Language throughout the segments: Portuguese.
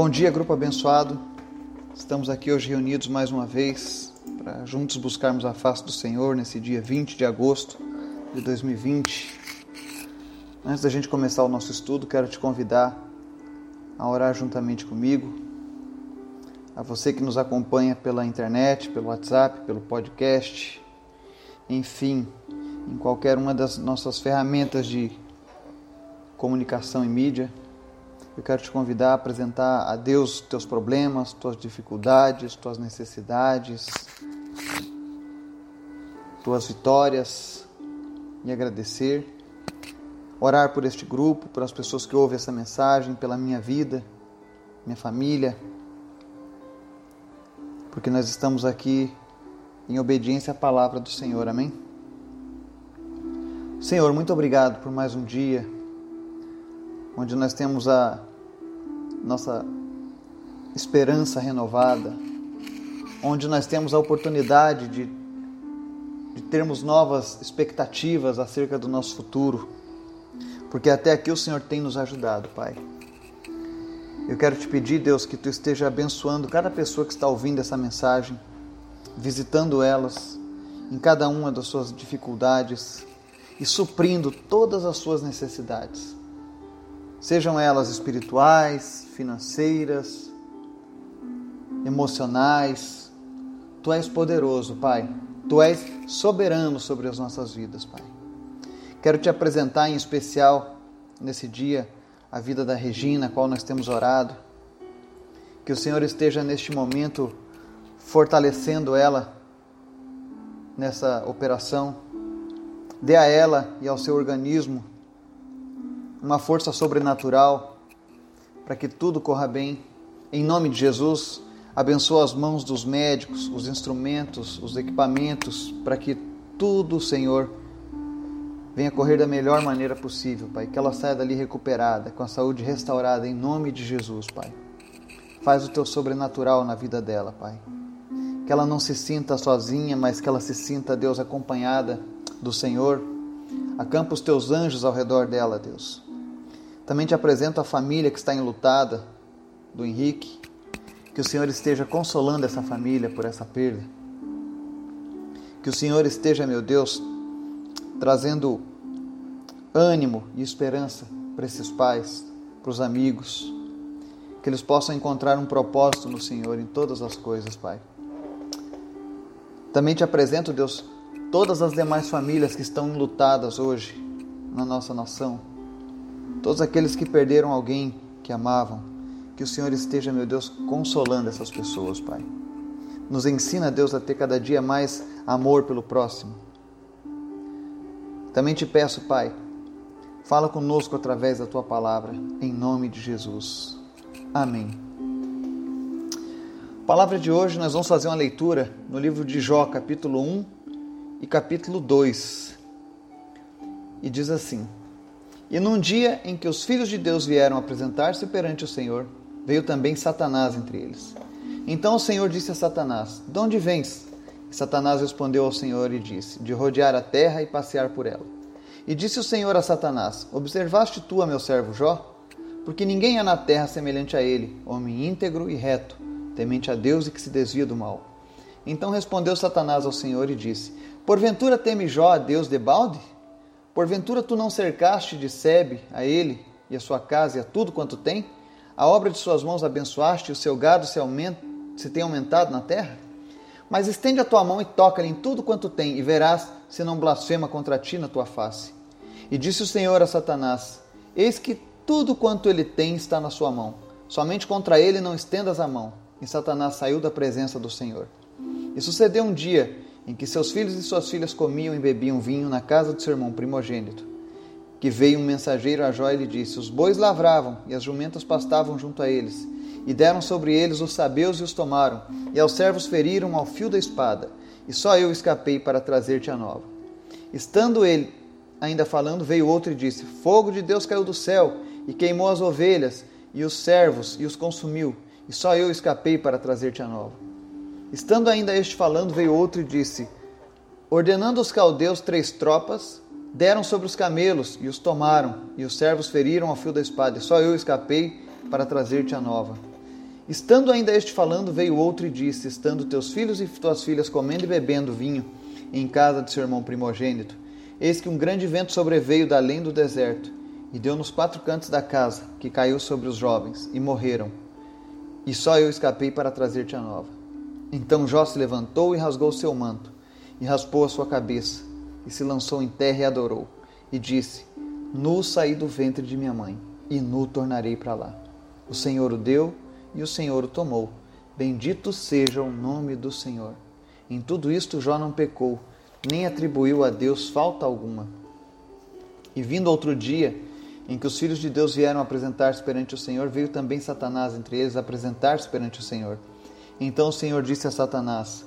Bom dia, grupo abençoado. Estamos aqui hoje reunidos mais uma vez para juntos buscarmos a face do Senhor nesse dia 20 de agosto de 2020. Antes da gente começar o nosso estudo, quero te convidar a orar juntamente comigo. A você que nos acompanha pela internet, pelo WhatsApp, pelo podcast, enfim, em qualquer uma das nossas ferramentas de comunicação e mídia. Eu quero te convidar a apresentar a Deus teus problemas, tuas dificuldades, tuas necessidades, tuas vitórias e agradecer. Orar por este grupo, pelas pessoas que ouvem essa mensagem, pela minha vida, minha família, porque nós estamos aqui em obediência à palavra do Senhor, amém? Senhor, muito obrigado por mais um dia onde nós temos a nossa esperança renovada, onde nós temos a oportunidade de, de termos novas expectativas acerca do nosso futuro, porque até aqui o Senhor tem nos ajudado, Pai. Eu quero te pedir, Deus, que tu esteja abençoando cada pessoa que está ouvindo essa mensagem, visitando elas em cada uma das suas dificuldades e suprindo todas as suas necessidades sejam elas espirituais, financeiras, emocionais. Tu és poderoso, Pai. Tu és soberano sobre as nossas vidas, Pai. Quero te apresentar em especial nesse dia a vida da Regina, a qual nós temos orado. Que o Senhor esteja neste momento fortalecendo ela nessa operação. Dê a ela e ao seu organismo uma força sobrenatural para que tudo corra bem. Em nome de Jesus, abençoa as mãos dos médicos, os instrumentos, os equipamentos, para que tudo, Senhor, venha correr da melhor maneira possível, Pai. Que ela saia dali recuperada, com a saúde restaurada, em nome de Jesus, Pai. Faz o teu sobrenatural na vida dela, Pai. Que ela não se sinta sozinha, mas que ela se sinta, Deus, acompanhada do Senhor. Acampa os teus anjos ao redor dela, Deus. Também te apresento a família que está enlutada do Henrique. Que o Senhor esteja consolando essa família por essa perda. Que o Senhor esteja, meu Deus, trazendo ânimo e esperança para esses pais, para os amigos. Que eles possam encontrar um propósito no Senhor em todas as coisas, Pai. Também te apresento, Deus, todas as demais famílias que estão enlutadas hoje na nossa nação todos aqueles que perderam alguém que amavam, que o Senhor esteja, meu Deus, consolando essas pessoas, Pai. Nos ensina, Deus, a ter cada dia mais amor pelo próximo. Também te peço, Pai, fala conosco através da tua palavra, em nome de Jesus. Amém. Palavra de hoje, nós vamos fazer uma leitura no livro de Jó, capítulo 1 e capítulo 2. E diz assim: e num dia em que os filhos de Deus vieram apresentar-se perante o Senhor, veio também Satanás entre eles. Então o Senhor disse a Satanás: De onde vens? E Satanás respondeu ao Senhor e disse: De rodear a terra e passear por ela. E disse o Senhor a Satanás: Observaste tu a meu servo Jó? Porque ninguém há na terra semelhante a ele, homem íntegro e reto, temente a Deus e que se desvia do mal. Então respondeu Satanás ao Senhor e disse: Porventura teme Jó a Deus de balde? Porventura tu não cercaste de sebe a ele e a sua casa e a tudo quanto tem? A obra de suas mãos abençoaste e o seu gado se, aumenta, se tem aumentado na terra? Mas estende a tua mão e toca-lhe em tudo quanto tem, e verás se não blasfema contra ti na tua face. E disse o Senhor a Satanás: Eis que tudo quanto ele tem está na sua mão. Somente contra ele não estendas a mão. E Satanás saiu da presença do Senhor. E sucedeu um dia em que seus filhos e suas filhas comiam e bebiam vinho na casa do seu irmão primogênito. Que veio um mensageiro a Jó e lhe disse: Os bois lavravam e as jumentas pastavam junto a eles, e deram sobre eles os sabeus e os tomaram, e aos servos feriram ao fio da espada, e só eu escapei para trazer-te a nova. Estando ele ainda falando, veio outro e disse: Fogo de Deus caiu do céu e queimou as ovelhas e os servos e os consumiu, e só eu escapei para trazer-te a nova. Estando ainda este falando, veio outro e disse: Ordenando os caldeus três tropas, deram sobre os camelos e os tomaram, e os servos feriram ao fio da espada, e só eu escapei para trazer-te a nova. Estando ainda este falando, veio outro e disse: Estando teus filhos e tuas filhas comendo e bebendo vinho em casa de seu irmão primogênito, eis que um grande vento sobreveio da além do deserto e deu nos quatro cantos da casa, que caiu sobre os jovens, e morreram. E só eu escapei para trazer-te a nova. Então Jó se levantou e rasgou seu manto, e raspou a sua cabeça, e se lançou em terra e adorou, e disse: Nu saí do ventre de minha mãe, e nu tornarei para lá. O Senhor o deu e o Senhor o tomou. Bendito seja o nome do Senhor. Em tudo isto Jó não pecou, nem atribuiu a Deus falta alguma. E vindo outro dia, em que os filhos de Deus vieram apresentar-se perante o Senhor, veio também Satanás entre eles apresentar-se perante o Senhor. Então o Senhor disse a Satanás: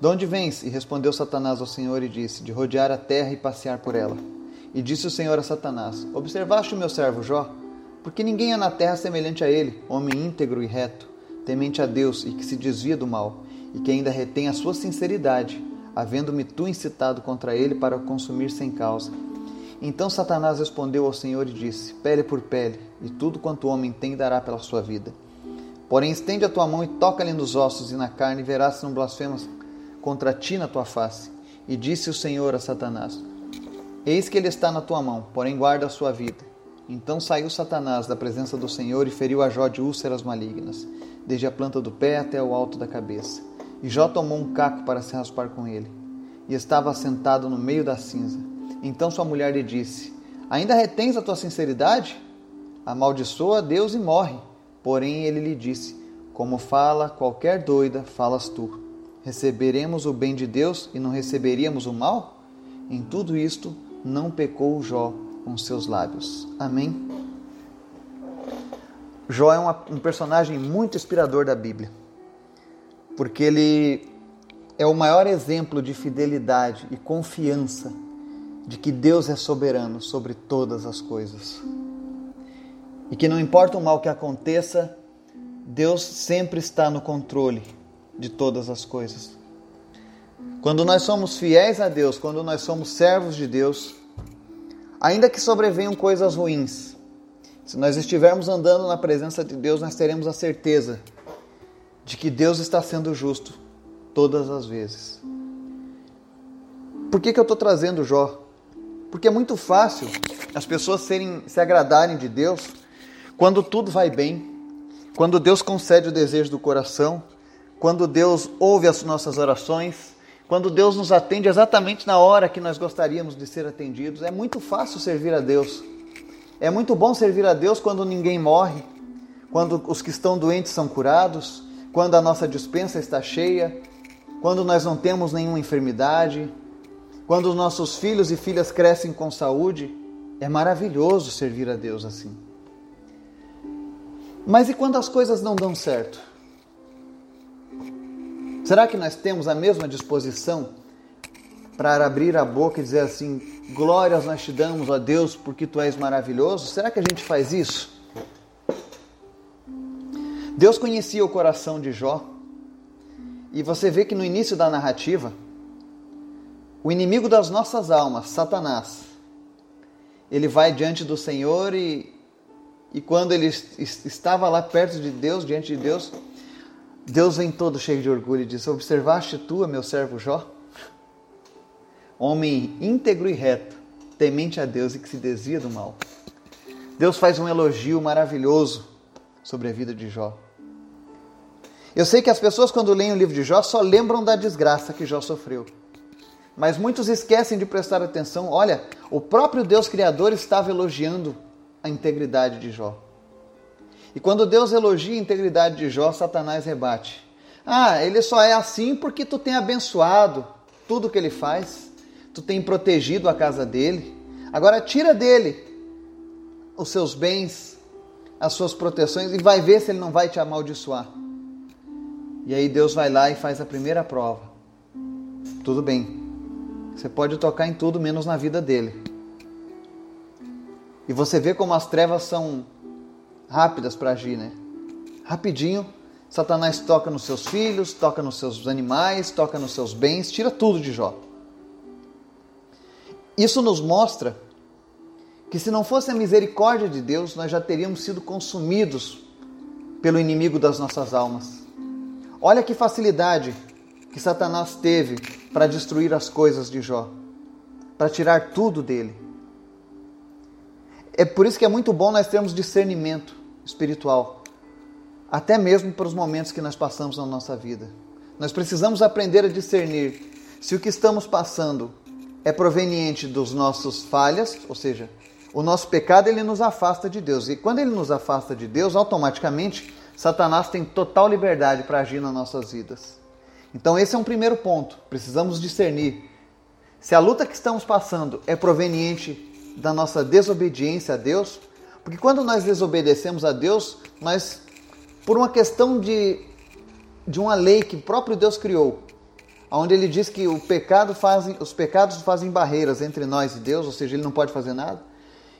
De onde vens? E respondeu Satanás ao Senhor e disse: De rodear a terra e passear por ela. E disse o Senhor a Satanás: Observaste o meu servo Jó? Porque ninguém há na terra semelhante a ele, homem íntegro e reto, temente a Deus e que se desvia do mal, e que ainda retém a sua sinceridade, havendo-me tu incitado contra ele para o consumir sem causa. Então Satanás respondeu ao Senhor e disse: Pele por pele, e tudo quanto o homem tem dará pela sua vida. Porém, estende a tua mão e toca-lhe nos ossos e na carne, e verás se não blasfemas contra ti na tua face. E disse o Senhor a Satanás: Eis que ele está na tua mão, porém guarda a sua vida. Então saiu Satanás da presença do Senhor e feriu a Jó de úlceras malignas, desde a planta do pé até o alto da cabeça. E Jó tomou um caco para se raspar com ele, e estava sentado no meio da cinza. Então sua mulher lhe disse: Ainda retens a tua sinceridade? Amaldiçoa a Deus e morre. Porém ele lhe disse: Como fala qualquer doida, falas tu. Receberemos o bem de Deus e não receberíamos o mal? Em tudo isto não pecou Jó com seus lábios. Amém? Jó é uma, um personagem muito inspirador da Bíblia, porque ele é o maior exemplo de fidelidade e confiança de que Deus é soberano sobre todas as coisas. E que não importa o mal que aconteça, Deus sempre está no controle de todas as coisas. Quando nós somos fiéis a Deus, quando nós somos servos de Deus, Ainda que sobrevenham coisas ruins, se nós estivermos andando na presença de Deus, nós teremos a certeza de que Deus está sendo justo todas as vezes. Por que, que eu estou trazendo Jó? Porque é muito fácil as pessoas serem, se agradarem de Deus quando tudo vai bem, quando Deus concede o desejo do coração, quando Deus ouve as nossas orações, quando Deus nos atende exatamente na hora que nós gostaríamos de ser atendidos. É muito fácil servir a Deus. É muito bom servir a Deus quando ninguém morre, quando os que estão doentes são curados, quando a nossa dispensa está cheia, quando nós não temos nenhuma enfermidade, quando os nossos filhos e filhas crescem com saúde. É maravilhoso servir a Deus assim. Mas e quando as coisas não dão certo? Será que nós temos a mesma disposição para abrir a boca e dizer assim: Glórias nós te damos, ó Deus, porque tu és maravilhoso? Será que a gente faz isso? Deus conhecia o coração de Jó. E você vê que no início da narrativa, o inimigo das nossas almas, Satanás, ele vai diante do Senhor e, e quando ele estava lá perto de Deus, diante de Deus, Deus vem todo cheio de orgulho e diz: Observaste tu, meu servo Jó? Homem íntegro e reto, temente a Deus e que se desvia do mal. Deus faz um elogio maravilhoso sobre a vida de Jó. Eu sei que as pessoas, quando leem o livro de Jó, só lembram da desgraça que Jó sofreu. Mas muitos esquecem de prestar atenção. Olha, o próprio Deus Criador estava elogiando a integridade de Jó. E quando Deus elogia a integridade de Jó, Satanás rebate. Ah, ele só é assim porque tu tem abençoado tudo que ele faz, tu tem protegido a casa dele. Agora tira dele os seus bens, as suas proteções e vai ver se ele não vai te amaldiçoar. E aí Deus vai lá e faz a primeira prova. Tudo bem. Você pode tocar em tudo menos na vida dele. E você vê como as trevas são rápidas para agir, né? Rapidinho, Satanás toca nos seus filhos, toca nos seus animais, toca nos seus bens, tira tudo de Jó. Isso nos mostra que se não fosse a misericórdia de Deus, nós já teríamos sido consumidos pelo inimigo das nossas almas. Olha que facilidade que Satanás teve para destruir as coisas de Jó, para tirar tudo dele. É por isso que é muito bom nós termos discernimento espiritual, até mesmo para os momentos que nós passamos na nossa vida. Nós precisamos aprender a discernir se o que estamos passando é proveniente dos nossos falhas, ou seja, o nosso pecado ele nos afasta de Deus. E quando ele nos afasta de Deus, automaticamente Satanás tem total liberdade para agir nas nossas vidas. Então esse é um primeiro ponto. Precisamos discernir se a luta que estamos passando é proveniente da nossa desobediência a Deus, porque quando nós desobedecemos a Deus, nós por uma questão de de uma lei que o próprio Deus criou, onde ele diz que o pecado os pecados fazem barreiras entre nós e Deus, ou seja, ele não pode fazer nada.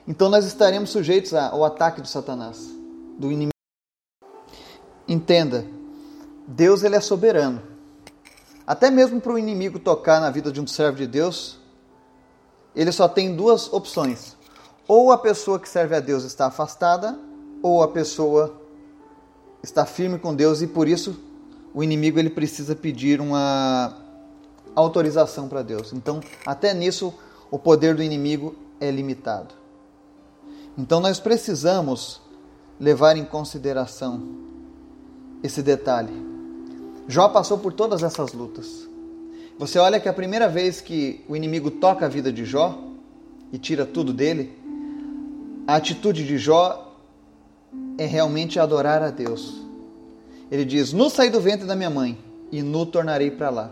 Então nós estaremos sujeitos ao ataque de Satanás, do inimigo. Entenda, Deus ele é soberano. Até mesmo para o inimigo tocar na vida de um servo de Deus, ele só tem duas opções. Ou a pessoa que serve a Deus está afastada, ou a pessoa está firme com Deus e por isso o inimigo ele precisa pedir uma autorização para Deus. Então, até nisso, o poder do inimigo é limitado. Então, nós precisamos levar em consideração esse detalhe. Jó passou por todas essas lutas. Você olha que a primeira vez que o inimigo toca a vida de Jó e tira tudo dele, a atitude de Jó é realmente adorar a Deus. Ele diz: Nu saí do ventre da minha mãe e nu tornarei para lá.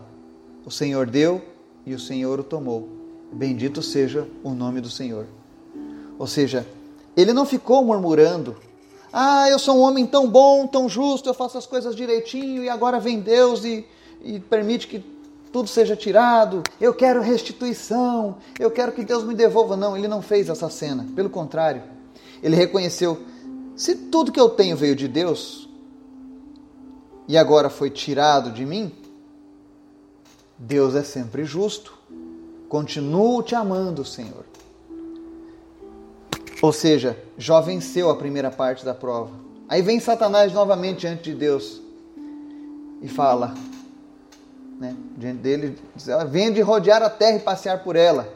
O Senhor deu e o Senhor o tomou. Bendito seja o nome do Senhor. Ou seja, ele não ficou murmurando ah, eu sou um homem tão bom, tão justo, eu faço as coisas direitinho e agora vem Deus e, e permite que tudo seja tirado. Eu quero restituição, eu quero que Deus me devolva. Não, ele não fez essa cena. Pelo contrário, ele reconheceu: se tudo que eu tenho veio de Deus e agora foi tirado de mim, Deus é sempre justo. Continuo te amando, Senhor. Ou seja, Jó venceu a primeira parte da prova. Aí vem Satanás novamente diante de Deus e fala, né, diante dele, diz, venha de rodear a terra e passear por ela.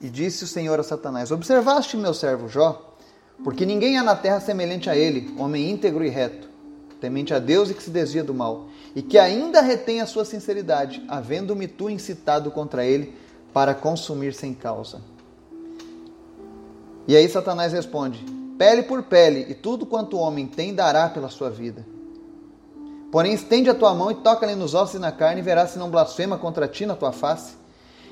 E disse o Senhor a Satanás: Observaste meu servo Jó, porque ninguém há na terra semelhante a ele, homem íntegro e reto, temente a Deus e que se desvia do mal, e que ainda retém a sua sinceridade, havendo-me tu incitado contra ele para consumir sem causa. E aí Satanás responde: Pele por pele, e tudo quanto o homem tem dará pela sua vida. Porém, estende a tua mão e toca-lhe nos ossos e na carne, e verás se não blasfema contra ti na tua face.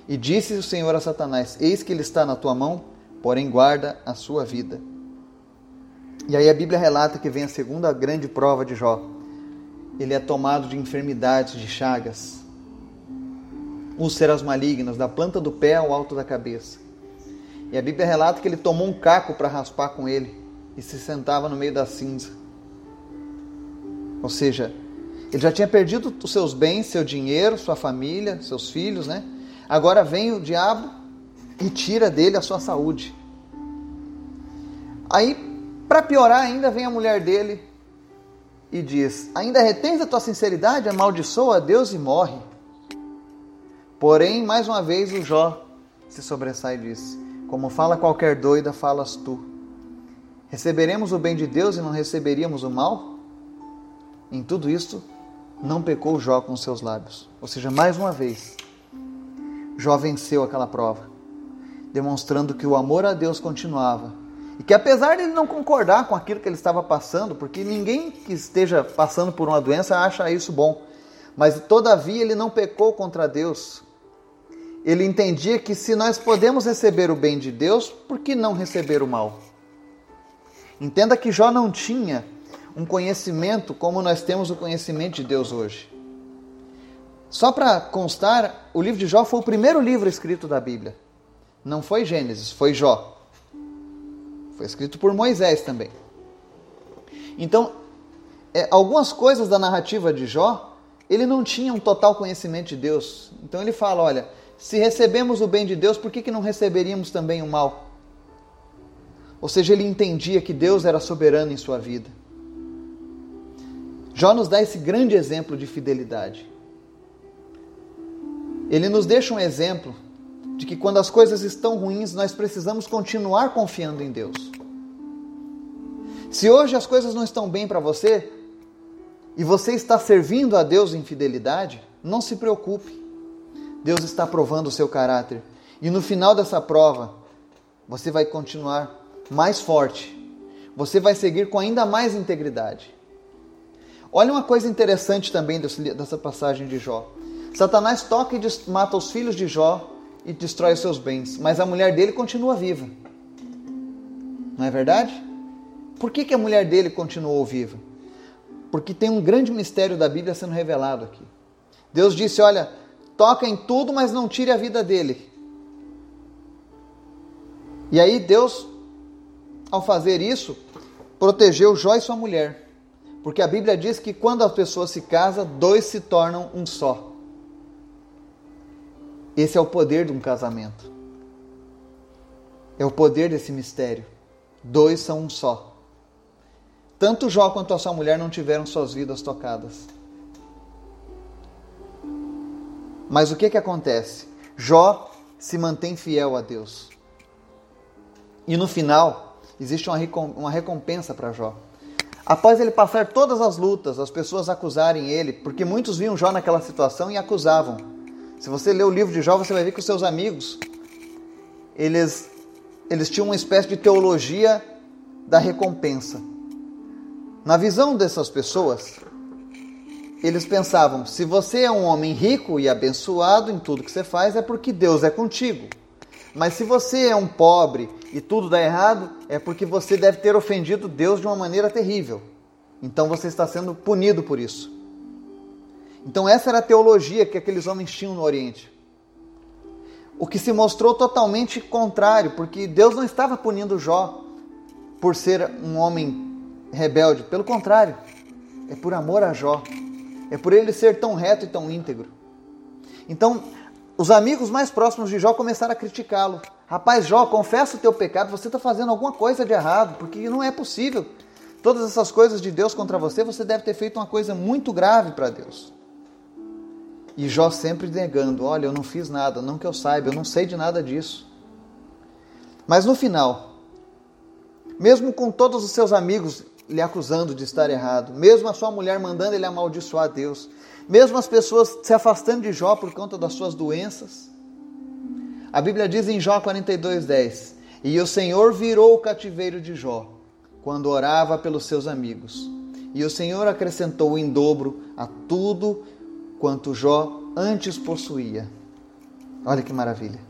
E disse o Senhor a Satanás: Eis que ele está na tua mão, porém guarda a sua vida. E aí a Bíblia relata que vem a segunda grande prova de Jó. Ele é tomado de enfermidades, de chagas, úlceras malignas, da planta do pé ao alto da cabeça. E a Bíblia relata que ele tomou um caco para raspar com ele e se sentava no meio da cinza. Ou seja, ele já tinha perdido os seus bens, seu dinheiro, sua família, seus filhos, né? Agora vem o diabo e tira dele a sua saúde. Aí, para piorar ainda, vem a mulher dele e diz: Ainda retens a tua sinceridade, amaldiçoa a Deus e morre. Porém, mais uma vez, o Jó se sobressai e diz: como fala qualquer doida, falas tu. Receberemos o bem de Deus e não receberíamos o mal? Em tudo isto, não pecou Jó com seus lábios. Ou seja, mais uma vez, Jó venceu aquela prova, demonstrando que o amor a Deus continuava. E que apesar de ele não concordar com aquilo que ele estava passando, porque ninguém que esteja passando por uma doença acha isso bom, mas todavia ele não pecou contra Deus, ele entendia que se nós podemos receber o bem de Deus, por que não receber o mal? Entenda que Jó não tinha um conhecimento como nós temos o conhecimento de Deus hoje. Só para constar, o livro de Jó foi o primeiro livro escrito da Bíblia. Não foi Gênesis, foi Jó. Foi escrito por Moisés também. Então, é, algumas coisas da narrativa de Jó, ele não tinha um total conhecimento de Deus. Então ele fala: olha, se recebemos o bem de Deus, por que, que não receberíamos também o mal? Ou seja, ele entendia que Deus era soberano em sua vida. Jó nos dá esse grande exemplo de fidelidade. Ele nos deixa um exemplo de que quando as coisas estão ruins, nós precisamos continuar confiando em Deus. Se hoje as coisas não estão bem para você e você está servindo a Deus em fidelidade, não se preocupe. Deus está provando o seu caráter. E no final dessa prova, você vai continuar mais forte. Você vai seguir com ainda mais integridade. Olha uma coisa interessante também dessa passagem de Jó. Satanás toca e mata os filhos de Jó e destrói seus bens, mas a mulher dele continua viva. Não é verdade? Por que, que a mulher dele continuou viva? Porque tem um grande mistério da Bíblia sendo revelado aqui. Deus disse: Olha, toca em tudo, mas não tire a vida dele. E aí Deus, ao fazer isso, protegeu Jó e sua mulher. Porque a Bíblia diz que quando a pessoa se casa, dois se tornam um só. Esse é o poder de um casamento. É o poder desse mistério. Dois são um só. Tanto Jó quanto a sua mulher não tiveram suas vidas tocadas. Mas o que, que acontece? Jó se mantém fiel a Deus. E no final, existe uma recompensa para Jó. Após ele passar todas as lutas, as pessoas acusarem ele, porque muitos viam Jó naquela situação e acusavam. Se você ler o livro de Jó, você vai ver que os seus amigos, eles, eles tinham uma espécie de teologia da recompensa. Na visão dessas pessoas, eles pensavam: se você é um homem rico e abençoado em tudo que você faz, é porque Deus é contigo. Mas se você é um pobre e tudo dá errado, é porque você deve ter ofendido Deus de uma maneira terrível. Então você está sendo punido por isso. Então essa era a teologia que aqueles homens tinham no Oriente. O que se mostrou totalmente contrário, porque Deus não estava punindo Jó por ser um homem rebelde. Pelo contrário, é por amor a Jó. É por ele ser tão reto e tão íntegro. Então, os amigos mais próximos de Jó começaram a criticá-lo. Rapaz, Jó, confessa o teu pecado, você está fazendo alguma coisa de errado, porque não é possível. Todas essas coisas de Deus contra você, você deve ter feito uma coisa muito grave para Deus. E Jó sempre negando: Olha, eu não fiz nada, não que eu saiba, eu não sei de nada disso. Mas no final, mesmo com todos os seus amigos lhe acusando de estar errado, mesmo a sua mulher mandando ele amaldiçoar Deus, mesmo as pessoas se afastando de Jó por conta das suas doenças. A Bíblia diz em Jó 42:10: "E o Senhor virou o cativeiro de Jó quando orava pelos seus amigos. E o Senhor acrescentou em dobro a tudo quanto Jó antes possuía." Olha que maravilha.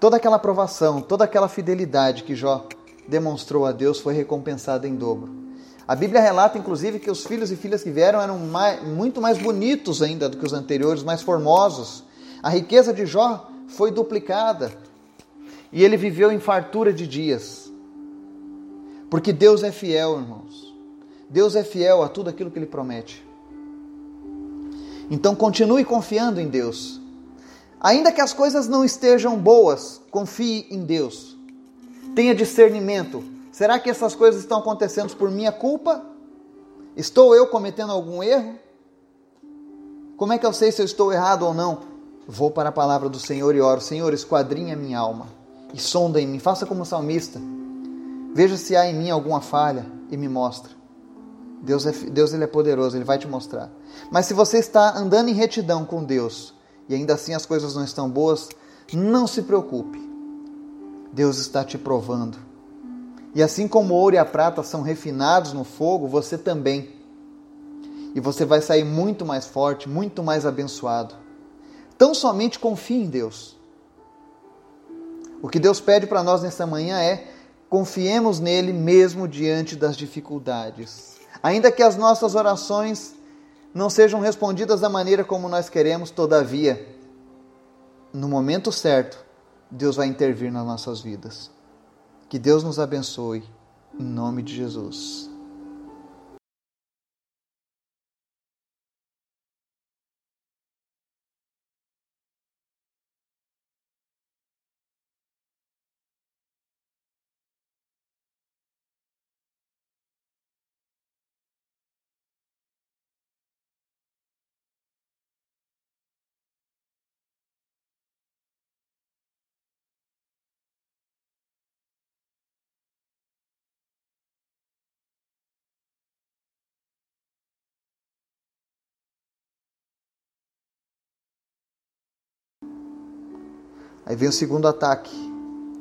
Toda aquela aprovação, toda aquela fidelidade que Jó demonstrou a Deus foi recompensada em dobro. A Bíblia relata, inclusive, que os filhos e filhas que vieram eram mais, muito mais bonitos ainda do que os anteriores, mais formosos. A riqueza de Jó foi duplicada e ele viveu em fartura de dias. Porque Deus é fiel, irmãos. Deus é fiel a tudo aquilo que ele promete. Então continue confiando em Deus. Ainda que as coisas não estejam boas, confie em Deus. Tenha discernimento. Será que essas coisas estão acontecendo por minha culpa? Estou eu cometendo algum erro? Como é que eu sei se eu estou errado ou não? Vou para a palavra do Senhor e oro: Senhor, esquadrinha minha alma e sonda em mim. Faça como salmista. Veja se há em mim alguma falha e me mostra. Deus, é, Deus ele é poderoso, Ele vai te mostrar. Mas se você está andando em retidão com Deus e ainda assim as coisas não estão boas, não se preocupe. Deus está te provando. E assim como o ouro e a prata são refinados no fogo, você também. E você vai sair muito mais forte, muito mais abençoado. Tão somente confie em Deus. O que Deus pede para nós nessa manhã é confiemos nele mesmo diante das dificuldades. Ainda que as nossas orações não sejam respondidas da maneira como nós queremos, todavia, no momento certo, Deus vai intervir nas nossas vidas. Que Deus nos abençoe, em nome de Jesus. Aí vem o segundo ataque.